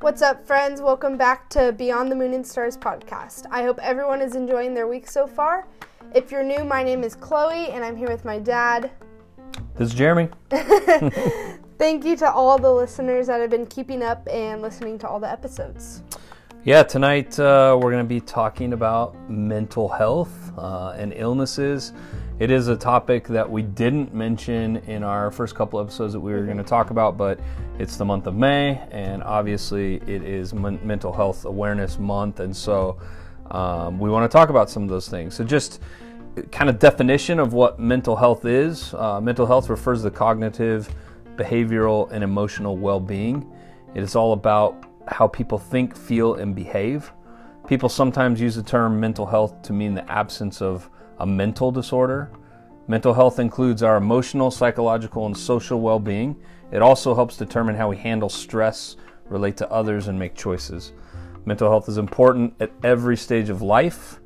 What's up, friends? Welcome back to Beyond the Moon and Stars podcast. I hope everyone is enjoying their week so far. If you're new, my name is Chloe, and I'm here with my dad. This is Jeremy. Thank you to all the listeners that have been keeping up and listening to all the episodes. Yeah, tonight uh, we're going to be talking about mental health uh, and illnesses. It is a topic that we didn't mention in our first couple episodes that we were going to talk about, but it's the month of May, and obviously it is Men- Mental Health Awareness Month, and so um, we want to talk about some of those things. So, just kind of definition of what mental health is uh, mental health refers to the cognitive, behavioral, and emotional well being. It is all about how people think, feel, and behave. People sometimes use the term mental health to mean the absence of a mental disorder. Mental health includes our emotional, psychological, and social well being. It also helps determine how we handle stress, relate to others, and make choices. Mental health is important at every stage of life,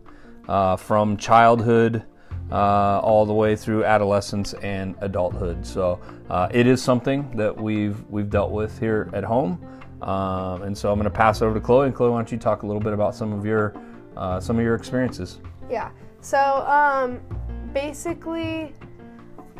uh, from childhood uh, all the way through adolescence and adulthood. So uh, it is something that we've we've dealt with here at home. Um, and so I'm going to pass over to Chloe. And Chloe, why don't you talk a little bit about some of your uh, some of your experiences? Yeah. So, um, basically,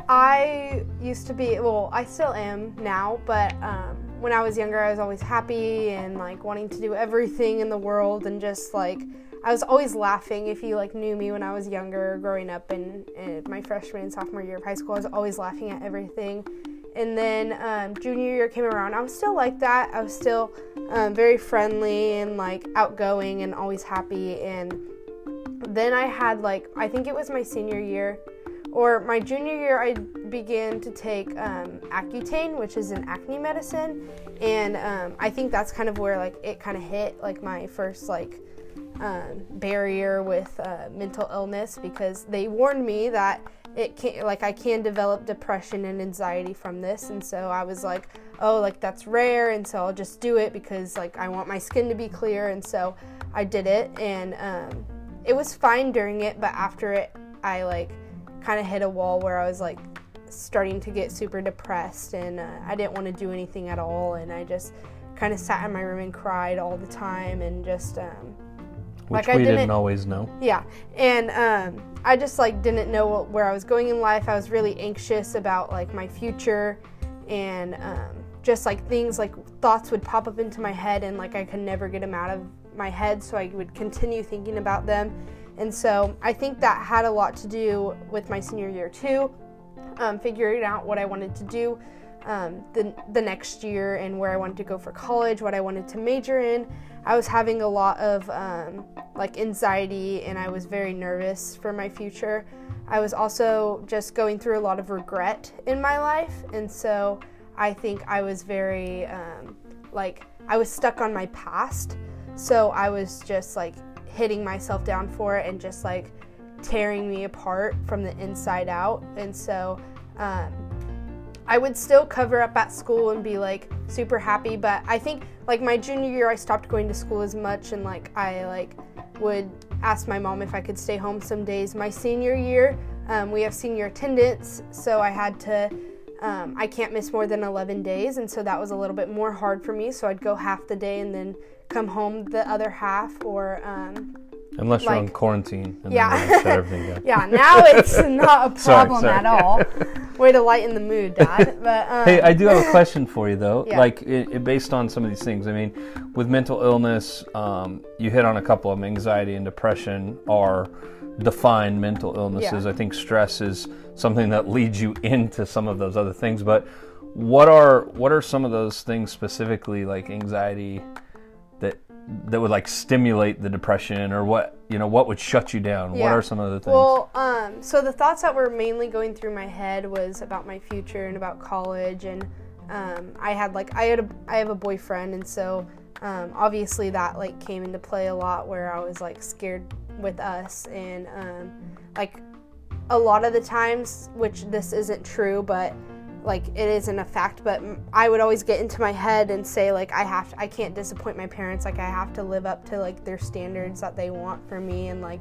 I used to be, well, I still am now, but um, when I was younger, I was always happy and like wanting to do everything in the world and just like, I was always laughing. If you like knew me when I was younger, growing up in, in my freshman and sophomore year of high school, I was always laughing at everything. And then um, junior year came around, I was still like that. I was still um, very friendly and like outgoing and always happy. And then I had like, I think it was my senior year or my junior year, I began to take um, Accutane, which is an acne medicine, and um, I think that's kind of where like it kind of hit like my first like um, barrier with uh, mental illness because they warned me that it can like I can develop depression and anxiety from this, and so I was like, oh, like that's rare, and so I'll just do it because like I want my skin to be clear, and so I did it, and um, it was fine during it, but after it, I like kind of hit a wall where I was like starting to get super depressed and uh, I didn't want to do anything at all and I just kind of sat in my room and cried all the time and just um, Which like I didn't, didn't always know. yeah and um, I just like didn't know what, where I was going in life I was really anxious about like my future and um, just like things like thoughts would pop up into my head and like I could never get them out of my head so I would continue thinking about them and so I think that had a lot to do with my senior year too, um, figuring out what I wanted to do um, the, the next year and where I wanted to go for college, what I wanted to major in. I was having a lot of um, like anxiety and I was very nervous for my future. I was also just going through a lot of regret in my life. And so I think I was very, um, like, I was stuck on my past. So I was just like hitting myself down for it and just like tearing me apart from the inside out. And so um, I would still cover up at school and be like super happy. But I think like my junior year, I stopped going to school as much and like I like would ask my mom if I could stay home some days. My senior year, um, we have senior attendance, so I had to. Um, I can't miss more than 11 days, and so that was a little bit more hard for me. So I'd go half the day and then come home the other half, or um, Unless you're on quarantine and Yeah. then they shut everything down. yeah. Now it's not a Sorry, problem sorry. at all. Way to lighten the mood, Dad. But um, Hey, I do have a question for you though. Yeah. Like, it, it, based on some of these things, I mean, with mental illness, um, you hit on a couple of them. Anxiety and depression are defined mental illnesses. Yeah. I think stress is something that leads you into some of those other things. But what are what are some of those things specifically, like anxiety, that that would like stimulate the depression, or what you know, what would shut you down? What are some of the things? Well, um, so the thoughts that were mainly going through my head was about my future and about college, and um, I had like I had a I have a boyfriend, and so um, obviously that like came into play a lot where I was like scared with us, and um, like a lot of the times, which this isn't true, but like it isn't a fact, but i would always get into my head and say like I have I can't disappoint my parents, like I have to live up to like their standards that they want for me, and like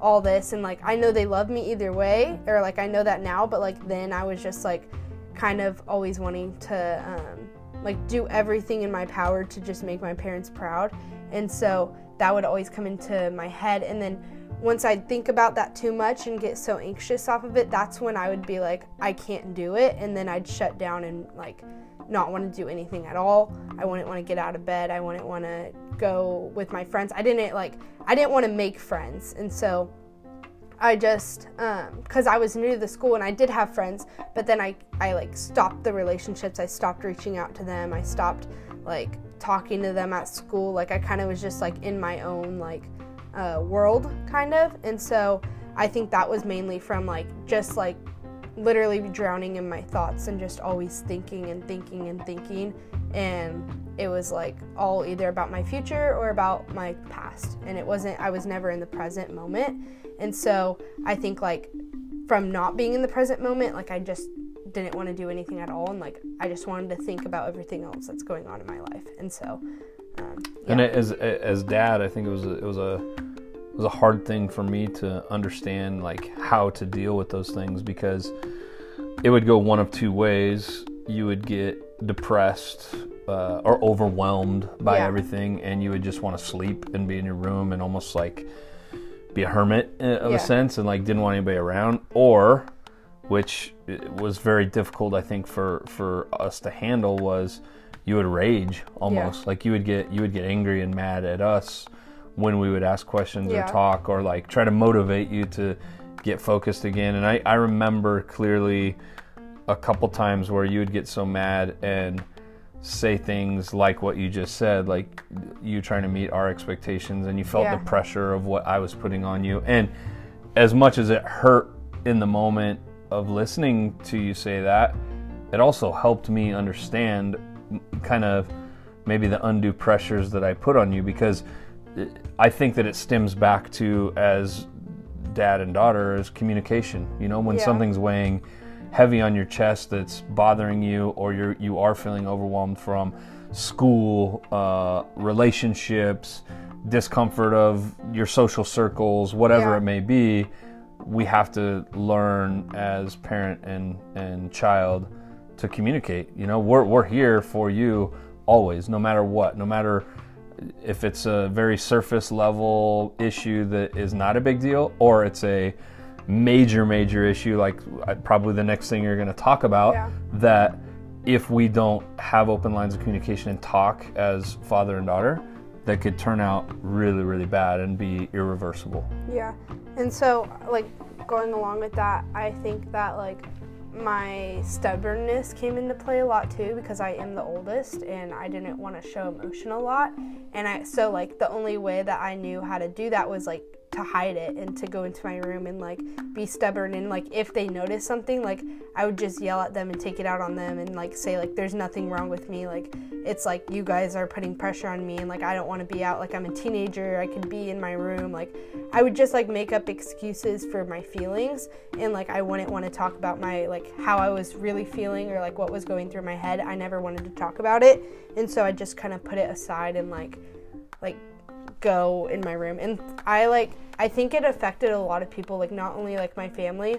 all this and like I know they love me either way or like I know that now but like then I was just like kind of always wanting to um, like do everything in my power to just make my parents proud. And so that would always come into my head. And then once I'd think about that too much and get so anxious off of it, that's when I would be like, I can't do it. And then I'd shut down and like not want to do anything at all. I wouldn't want to get out of bed. I wouldn't want to go with my friends. I didn't like, I didn't want to make friends. And so I just, because um, I was new to the school and I did have friends, but then I, I like stopped the relationships. I stopped reaching out to them. I stopped like talking to them at school. Like I kind of was just like in my own like uh, world kind of. And so I think that was mainly from like just like literally drowning in my thoughts and just always thinking and thinking and thinking. And it was like all either about my future or about my past. And it wasn't, I was never in the present moment. And so I think like from not being in the present moment, like I just didn't want to do anything at all. And like I just wanted to think about everything else that's going on in my life. And so, um, yeah. and as as dad, I think it was a, it was a it was a hard thing for me to understand like how to deal with those things because it would go one of two ways. You would get depressed uh, or overwhelmed by yeah. everything, and you would just want to sleep and be in your room and almost like be a hermit uh, of yeah. a sense and like didn't want anybody around, or which was very difficult, I think, for for us to handle was you would rage almost yeah. like you would get you would get angry and mad at us when we would ask questions yeah. or talk or like try to motivate you to get focused again. And I, I remember clearly a couple times where you would get so mad and say things like what you just said, like you trying to meet our expectations, and you felt yeah. the pressure of what I was putting on you. And as much as it hurt in the moment of listening to you say that, it also helped me understand kind of maybe the undue pressures that I put on you because I think that it stems back to as dad and daughter is communication. You know, when yeah. something's weighing heavy on your chest that's bothering you, or you're you are feeling overwhelmed from school, uh, relationships, discomfort of your social circles, whatever yeah. it may be, we have to learn as parent and and child to communicate. You know, we're we're here for you always, no matter what, no matter if it's a very surface level issue that is not a big deal or it's a major major issue like uh, probably the next thing you're going to talk about yeah. that if we don't have open lines of communication and talk as father and daughter that could turn out really really bad and be irreversible yeah and so like going along with that i think that like my stubbornness came into play a lot too because I am the oldest and I didn't want to show emotion a lot. And I so like the only way that I knew how to do that was like to hide it and to go into my room and like be stubborn and like if they notice something like I would just yell at them and take it out on them and like say like there's nothing wrong with me. Like it's like you guys are putting pressure on me and like I don't want to be out. Like I'm a teenager. I could be in my room. Like I would just like make up excuses for my feelings and like I wouldn't want to talk about my like how I was really feeling or like what was going through my head. I never wanted to talk about it. And so I just kind of put it aside and like like go in my room and I like I think it affected a lot of people, like not only like my family,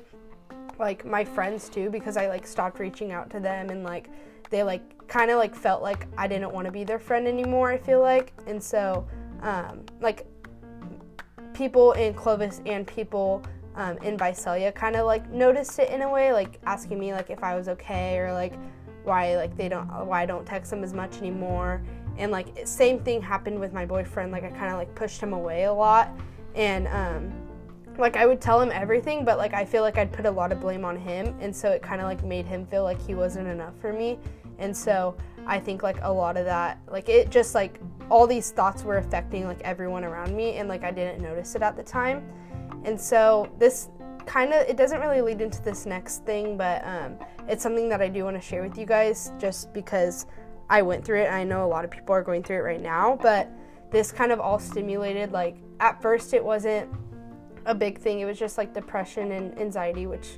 like my friends too, because I like stopped reaching out to them and like they like kind of like felt like I didn't want to be their friend anymore. I feel like, and so um, like people in Clovis and people um, in Visalia kind of like noticed it in a way, like asking me like if I was okay or like why like they don't why I don't text them as much anymore. And like same thing happened with my boyfriend. Like I kind of like pushed him away a lot. And um, like I would tell him everything, but like I feel like I'd put a lot of blame on him, and so it kind of like made him feel like he wasn't enough for me, and so I think like a lot of that, like it just like all these thoughts were affecting like everyone around me, and like I didn't notice it at the time, and so this kind of it doesn't really lead into this next thing, but um, it's something that I do want to share with you guys, just because I went through it, I know a lot of people are going through it right now, but this kind of all stimulated like at first it wasn't a big thing. It was just like depression and anxiety which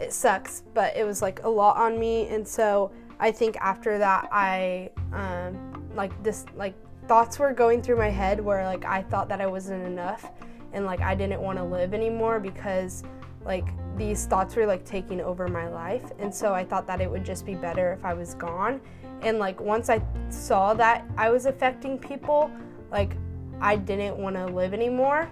it sucks but it was like a lot on me. And so i think after that i um, like this like thoughts were going through my head where like i thought that i wasn't enough and like i didn't want to live anymore because like these thoughts were like taking over my life. And so i thought that it would just be better if i was gone and like once i saw that i was affecting people like i didn't want to live anymore.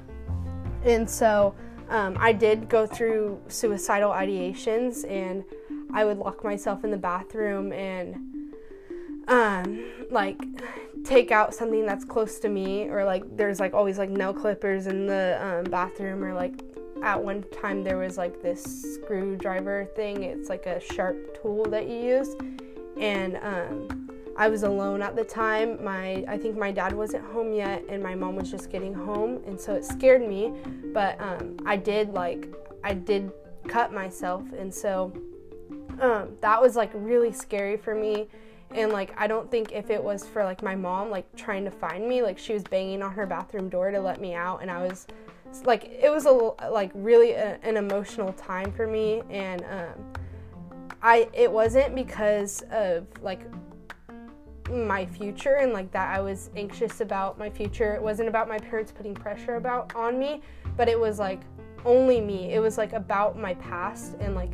And so um, i did go through suicidal ideations and i would lock myself in the bathroom and um, like take out something that's close to me or like there's like always like nail clippers in the um, bathroom or like at one time there was like this screwdriver thing. It's like a sharp tool that you use and um, i was alone at the time. My i think my dad wasn't home yet and my mom was just getting home and so it scared me. But um, i did like i did cut myself. And so um, that was like really scary for me. And like i don't think if it was for like my mom like trying to find me like she was banging on her bathroom door to let me out. And i was like it was a like really a, an emotional time for me. And um, i it wasn't because of like my future and like that i was anxious about my future. It wasn't about my parents putting pressure about on me but it was like only me. It was like about my past and like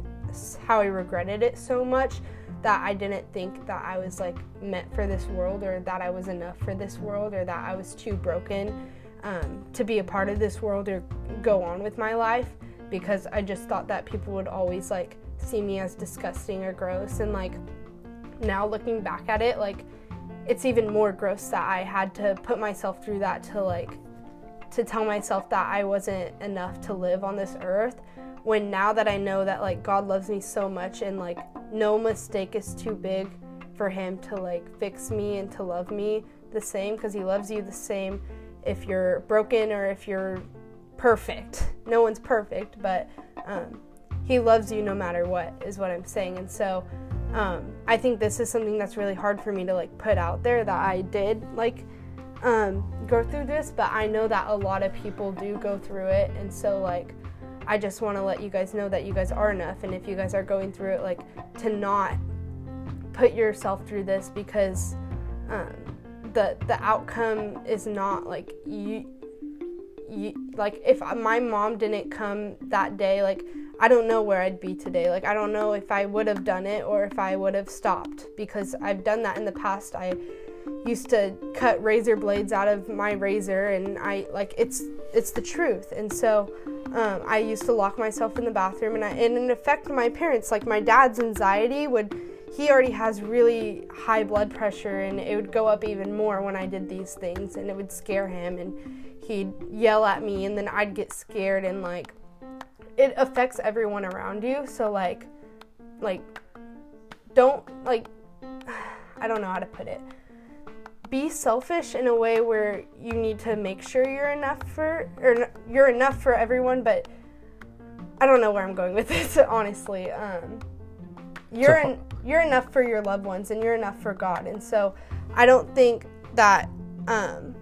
how i regretted it so much that I didn't think that I was like meant for this world or that I was enough for this world or that I was too broken um, to be a part of this world or go on with my life because I just thought that people would always like see me as disgusting or gross and like now looking back at it like it's even more gross that I had to put myself through that to like to tell myself that I wasn't enough to live on this earth when now that I know that like God loves me so much and like no mistake is too big for him to like fix me and to love me the same because he loves you the same if you're broken or if you're perfect. No one's perfect, but um, he loves you no matter what is what I'm saying. And so um, I think this is something that's really hard for me to like put out there that I did like um, go through this, but I know that a lot of people do go through it, and so like I just want to let you guys know that you guys are enough, and if you guys are going through it, like to not put yourself through this because um, the the outcome is not like you. You, like if my mom didn't come that day like i don't know where i'd be today. Like i don't know if i would have done it or if i would have stopped because i've done that in the past. I used to cut razor blades out of my razor and i like it's it's the truth. And so um, I used to lock myself in the bathroom, and, I, and it affected my parents. Like my dad's anxiety would, he already has really high blood pressure, and it would go up even more when I did these things, and it would scare him, and he'd yell at me, and then I'd get scared, and like, it affects everyone around you. So like, like, don't like, I don't know how to put it be selfish in a way where you need to make sure you're enough for or you're enough for everyone but i don't know where i'm going with this honestly um, you're so, you're enough for your loved ones and you're enough for god and so i don't think that um,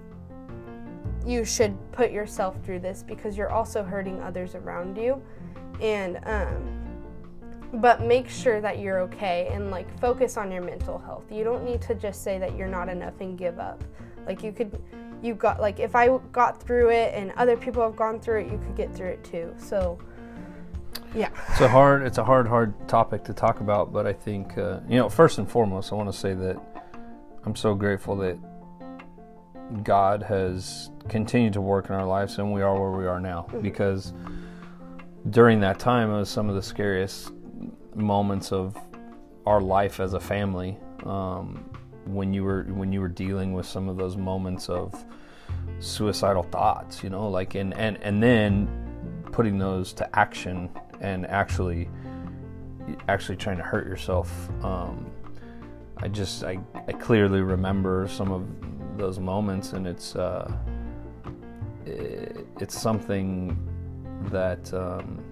you should put yourself through this because you're also hurting others around you and um, but make sure that you're okay and like focus on your mental health. You don't need to just say that you're not enough and give up. Like you could you got like if I got through it and other people have gone through it, you could get through it too. So yeah. It's a hard it's a hard hard topic to talk about, but I think uh, you know, first and foremost, I want to say that I'm so grateful that God has continued to work in our lives and we are where we are now mm-hmm. because during that time it was some of the scariest moments of our life as a family um, when you were when you were dealing with some of those moments of suicidal thoughts you know like and and and then putting those to action and actually actually trying to hurt yourself um, i just I, I clearly remember some of those moments and it's uh, it, it's something that um,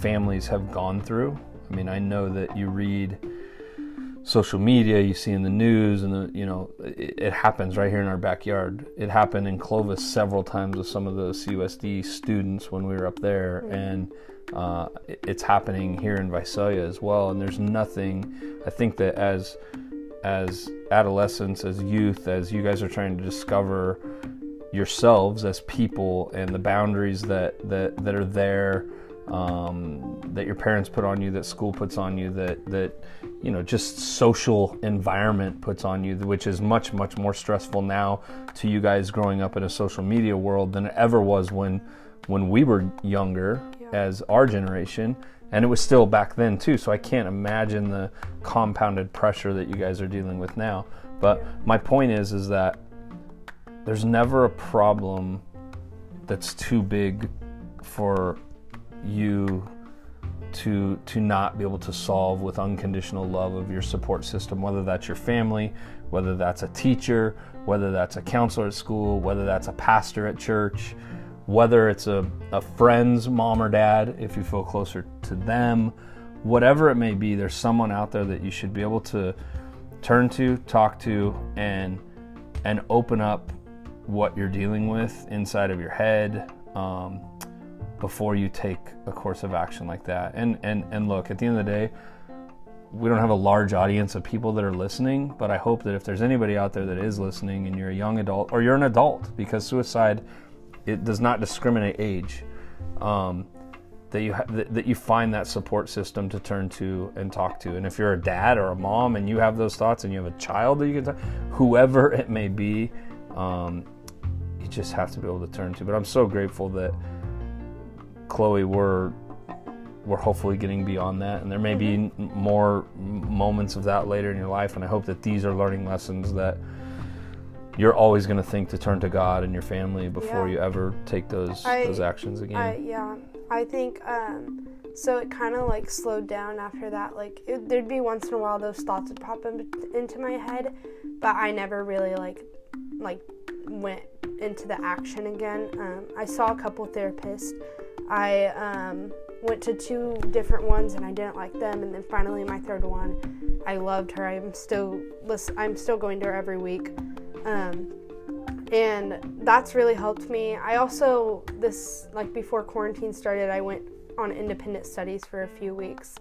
families have gone through I mean, I know that you read social media, you see in the news, and the, you know it, it, happens right here in our backyard. It happened in Clovis several times with some of the CUSD students when we were up there, and uh, it's happening here in Visalia as well. And there's nothing. I think that as as adolescents, as youth, as you guys are trying to discover yourselves as people and the boundaries that that that are there um, that your parents put on you, that school puts on you, that that you know just social environment puts on you, which is much much more stressful now to you guys growing up in a social media world than it ever was when when we were younger yeah. as our generation and it was still back then too so i can't imagine the compounded pressure that you guys are dealing with now. But my point is is that there's never a problem that's too big for you to to not be able to solve with unconditional love of your support system whether that's your family whether that's a teacher whether that's a counselor at school whether that's a pastor at church whether it's a, a friend's mom or dad if you feel closer to them whatever it may be there's someone out there that you should be able to turn to talk to and and open up what you're dealing with inside of your head um, before you take a course of action like that. And and and look, at the end of the day, we don't have a large audience of people that are listening, but I hope that if there's anybody out there that is listening and you're a young adult or you're an adult, because suicide it does not discriminate age. Um, that you ha- that you find that support system to turn to and talk to. And if you're a dad or a mom and you have those thoughts and you have a child that you can talk, whoever it may be, um, you just have to be able to turn to. But I'm so grateful that Chloe, we're we're hopefully getting beyond that, and there may mm-hmm. be more moments of that later in your life. And I hope that these are learning lessons that you're always going to think to turn to God and your family before yeah. you ever take those I, those actions again. I, yeah, I think um, so. It kind of like slowed down after that. Like it, there'd be once in a while those thoughts would pop in, into my head, but I never really like like went into the action again. Um, I saw a couple therapists I um, went to two different ones and I didn't like them, and then finally my third one, I loved her. I'm still I'm still going to her every week, um, and that's really helped me. I also this like before quarantine started, I went on independent studies for a few weeks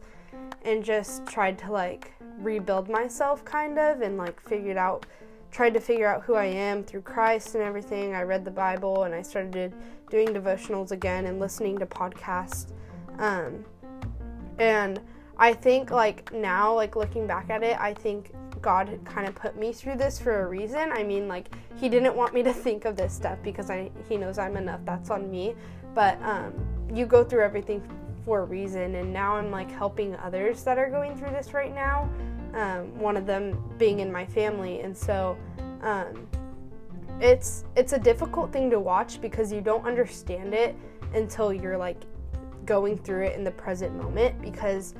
and just tried to like rebuild myself kind of and like figured out tried to figure out who I am through Christ and everything. I read the Bible and I started doing devotionals again and listening to podcasts. Um, and I think, like, now, like, looking back at it, I think God kind of put me through this for a reason. I mean, like, He didn't want me to think of this stuff because I, He knows I'm enough. That's on me. But um, you go through everything for a reason. And now I'm, like, helping others that are going through this right now um, one of them being in my family. And so um, it's it's a difficult thing to watch because you don't understand it until you're like going through it in the present moment because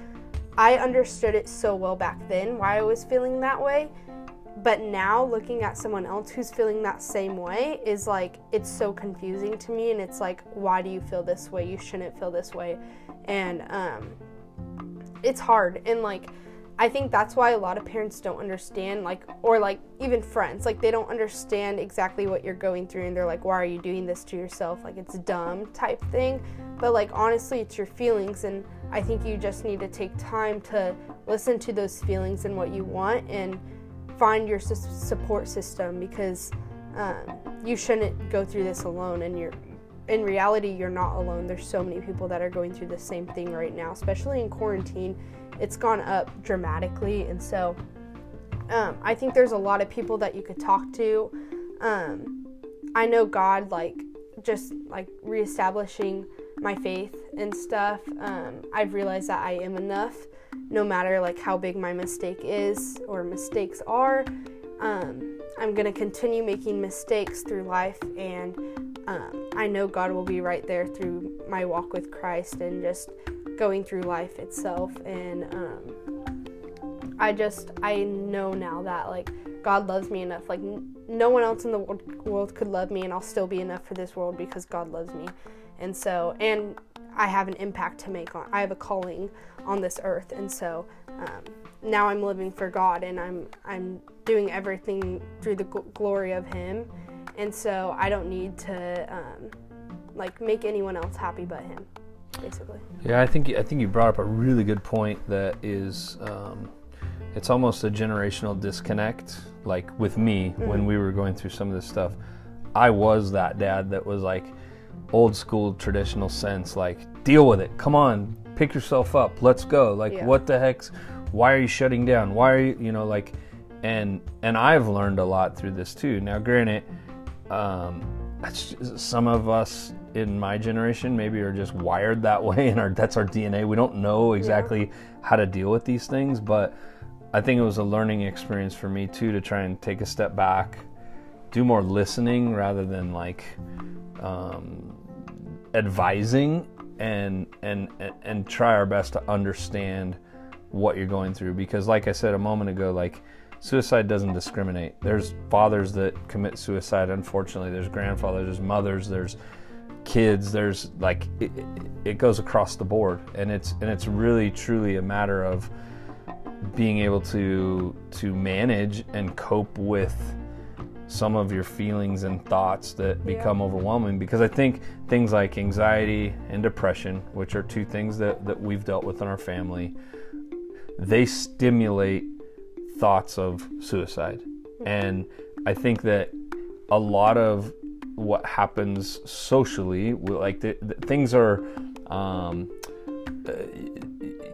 I understood it so well back then why I was feeling that way but now looking at someone else who's feeling that same way is like it's so confusing to me and it's like why do you feel this way you shouldn't feel this way and um it's hard and like I think that's why a lot of parents don't understand, like, or like even friends, like, they don't understand exactly what you're going through and they're like, why are you doing this to yourself? Like, it's dumb type thing. But, like, honestly, it's your feelings. And I think you just need to take time to listen to those feelings and what you want and find your su- support system because um, you shouldn't go through this alone. And you're, in reality, you're not alone. There's so many people that are going through the same thing right now, especially in quarantine it's gone up dramatically. And so um, I think there's a lot of people that you could talk to. Um, I know God, like, just like reestablishing my faith and stuff. Um, I've realized that I am enough no matter like how big my mistake is or mistakes are. Um, I'm going to continue making mistakes through life, and um, I know God will be right there through my walk with Christ and just going through life itself and um, i just i know now that like god loves me enough like n- no one else in the world could love me and i'll still be enough for this world because god loves me and so and i have an impact to make on i have a calling on this earth and so um, now i'm living for god and i'm i'm doing everything through the gl- glory of him and so i don't need to um, like make anyone else happy but him basically. Yeah, I think I think you brought up a really good point. That is, um, it's almost a generational disconnect. Like with me, mm-hmm. when we were going through some of this stuff, I was that dad that was like, old school traditional sense like deal with it. Come on pick yourself up. Let's go. Like Yeah. what the heck's why are you shutting down? Why are you you know like and and i've learned a lot through this too. Now granted um some of us in my generation maybe are just wired that way and our that's our dna we don't know exactly how to deal with these things but i think it was a learning experience for me too to try and take a step back do more listening rather than like um, advising and and and try our best to understand what you're going through. Because like I said a moment ago like suicide doesn't discriminate. There's fathers that commit suicide unfortunately. There's grandfathers there's mothers there's kids there's like it, it- goes across the board. And it's and it's really truly a matter of being able to to manage and cope with some of your feelings and thoughts that become overwhelming because I think things like anxiety and depression, which are two things that, that we've dealt with in our family, they stimulate thoughts of suicide. And I think that a lot of what happens socially, like the, the things are, um,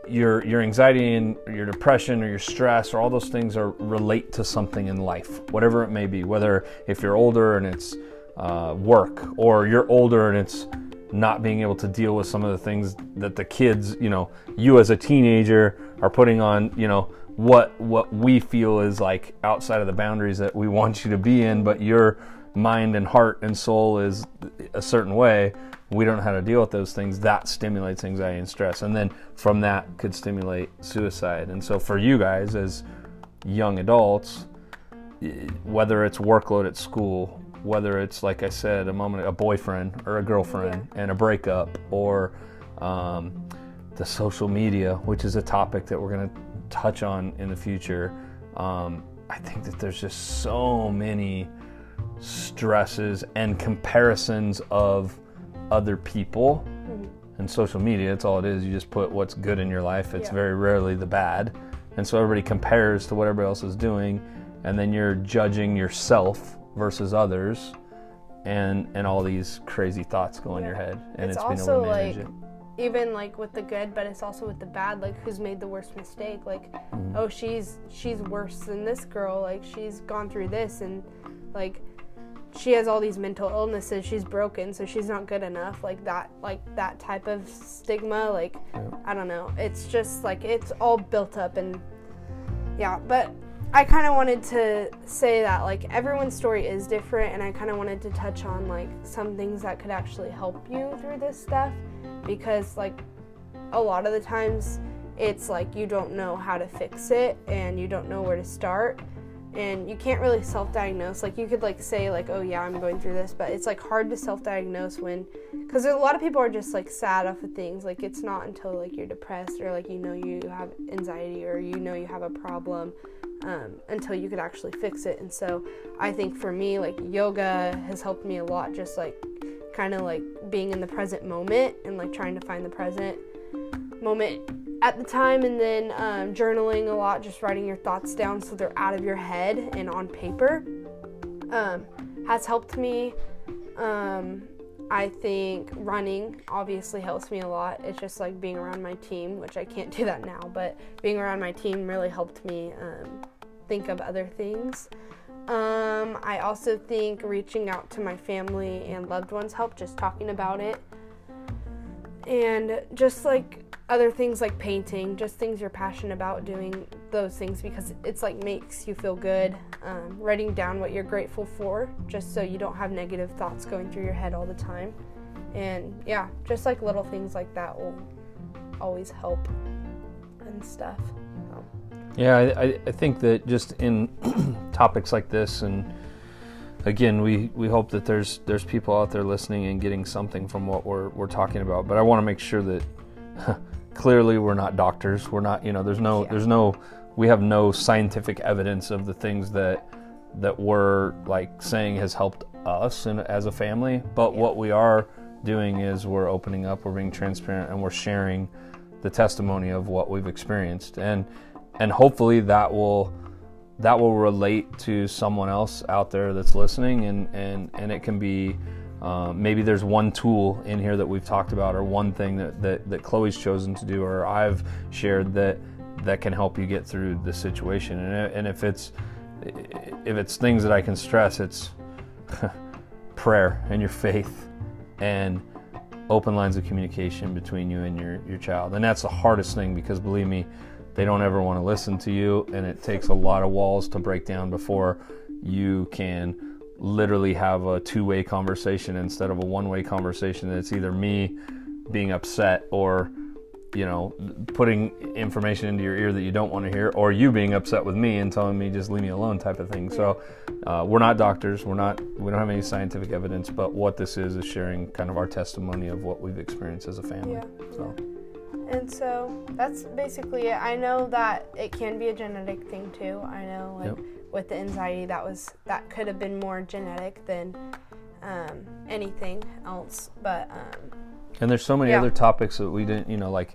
your your anxiety and your depression or your stress or all those things are relate to something in life, whatever it may be. Whether if you're older and it's uh, work, or you're older and it's not being able to deal with some of the things that the kids, you know, you as a teenager are putting on, you know, what what we feel is like outside of the boundaries that we want you to be in, but your mind and heart and soul is a certain way we don't know how to deal with those things that stimulates anxiety and stress. And then from that could stimulate suicide. And so for you guys as young adults whether it's workload at school whether it's like i said a moment a boyfriend or a girlfriend and a breakup or um, the social media which is a topic that we're going to touch on in the future um, i think that there's just so many stresses and comparisons of other people and social media it's all it is. You just put what's good in your life. It's Yeah. very rarely the bad. And so everybody compares to what everybody else is doing and then you're judging yourself versus others and and all these crazy thoughts go in your head and It's it's, also, able to manage like, it even like with the good but it's also with the bad like who's made the worst mistake? Like Mm-hmm. oh she's she's worse than this girl. Like she's gone through this. And like she has all these mental illnesses she's broken so she's not good enough like that like that type of stigma like i don't know. It's just like it's all built up and yeah but i kind of wanted to say that like everyone's story is different and i kind of wanted to touch on like some things that could actually help you through this stuff because like a lot of the times it's like you don't know how to fix it and you don't know where to start and you can't really self-diagnose. Like you could like say like oh yeah i'm going through this but it's like hard to self-diagnose when because a lot of people are just like sad off of things. Like it's not until like you're depressed or like you know you have anxiety or you know you have a problem um, until you could actually fix it. And so i think for me like yoga has helped me a lot just like kind of like being in the present moment and like trying to find the present moment at the time and then um, journaling a lot just writing your thoughts down so they're out of your head and on paper. Um, has helped me. Um, i think running obviously helps me a lot. It's just like being around my team which i can't do that now but being around my team really helped me um, think of other things. Um, i also think reaching out to my family and loved ones helped just talking about it. And just like other things like painting, just things you're passionate about doing those things because it's like makes you feel good. Um, writing down what you're grateful for, just so you don't have negative thoughts going through your head all the time. And yeah, just like little things like that will always help and stuff. Yeah, I, I- I think that just in topics like this, and again, we, we hope that there's there's people out there listening and getting something from what we're we're talking about. But I want to make sure that clearly we're not doctors. We're not, you know, there's no Yeah. there's no we have no scientific evidence of the things that that we're like saying has helped us and as a family. But what we are doing is we're opening up, we're being transparent, and we're sharing the testimony of what we've experienced, and and hopefully that will that will relate to someone else out there that's listening, and and and it can be uh, maybe there's one tool in here that we've talked about, or one thing that, that, that Chloe's chosen to do, or I've shared that that can help you get through the situation. And, and if it's if it's things that I can stress, it's prayer and your faith and open lines of communication between you and your, your child. And that's the hardest thing because believe me, they don't ever want to listen to you, and it takes a lot of walls to break down before you can literally have a two way conversation instead of a one way conversation. It's either me being upset or you know, putting information into your ear that you don't want to hear, or you being upset with me and telling me just leave me alone type of thing. So, uh, we're not doctors. We're not. We don't have any scientific evidence. But what this is is sharing kind of our testimony of what we've experienced as a family. Yeah. So. And so that's basically it. I know that it can be a genetic thing too. I know, like Yep. with the anxiety, that was that could have been more genetic than um, anything else. But um, And there's so many Yeah. other topics that we didn't, you know, like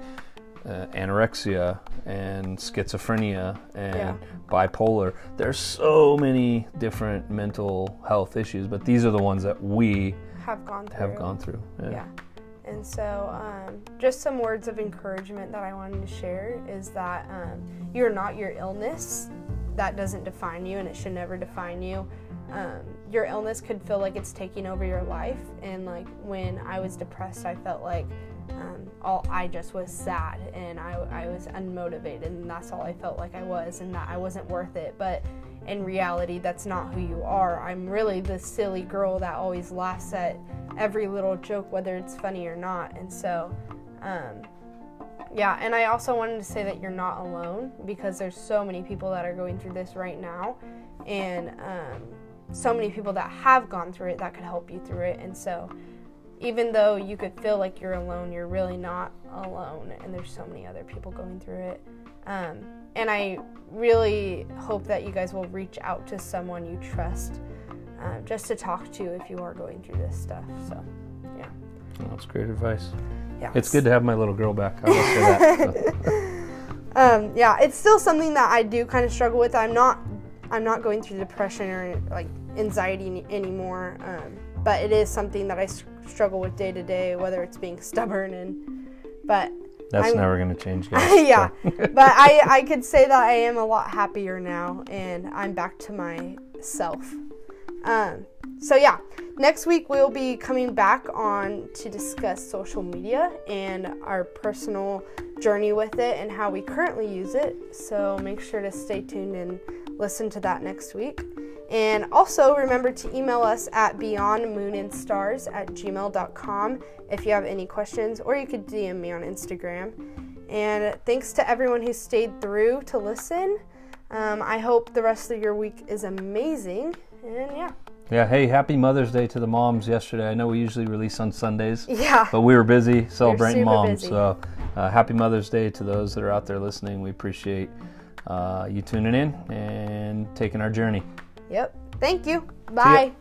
uh, anorexia and schizophrenia and Yeah. bipolar. There's so many different mental health issues, but these are the ones that we have gone through. have gone through. Yeah. And so, um, just some words of encouragement that I wanted to share is that um, you're not your illness. That doesn't define you, and it should never define you. Um, your illness could feel like it's taking over your life. And like when I was depressed, I felt like um, all I just was sad and I, I was unmotivated, and that's all I felt like I was, and that I wasn't worth it. But in reality, that's not who you are. I'm really the silly girl that always laughs at every little joke, whether it's funny or not. And so, um, yeah, and I also wanted to say that you're not alone because there's so many people that are going through this right now, and um, so many people that have gone through it that could help you through it. And so, even though you could feel like you're alone, you're really not alone, and there's so many other people going through it. Um, and I really hope that you guys will reach out to someone you trust um, just to talk to if you are going through this stuff. So, yeah. That's great advice. Yeah. It's good to have my little girl back. I will say that. Um, yeah, it's still something that I do kind of struggle with. I'm not, I'm not going through depression or like anxiety any- anymore. Um, but it is something that I s- struggle with day to day, whether it's being stubborn and, but That's I'm- never going to change, guys. yeah, but I, I could say that I am a lot happier now and I'm back to myself. Um, so, yeah, next week we'll be coming back on to discuss social media and our personal journey with it and how we currently use it. So, make sure to stay tuned and listen to that next week. And also remember to email us at beyondmoonandstars at gmail.com if you have any questions, or you could DM me on Instagram. And thanks to everyone who stayed through to listen. Um, I hope the rest of your week is amazing. And yeah, Yeah, hey, happy Mother's Day to the moms yesterday. I know we usually release on Sundays, yeah, but we were busy celebrating super moms. busy. So, uh, happy Mother's Day to those that are out there listening. We appreciate uh, you tuning in and taking our journey. Yep. Thank you. Bye.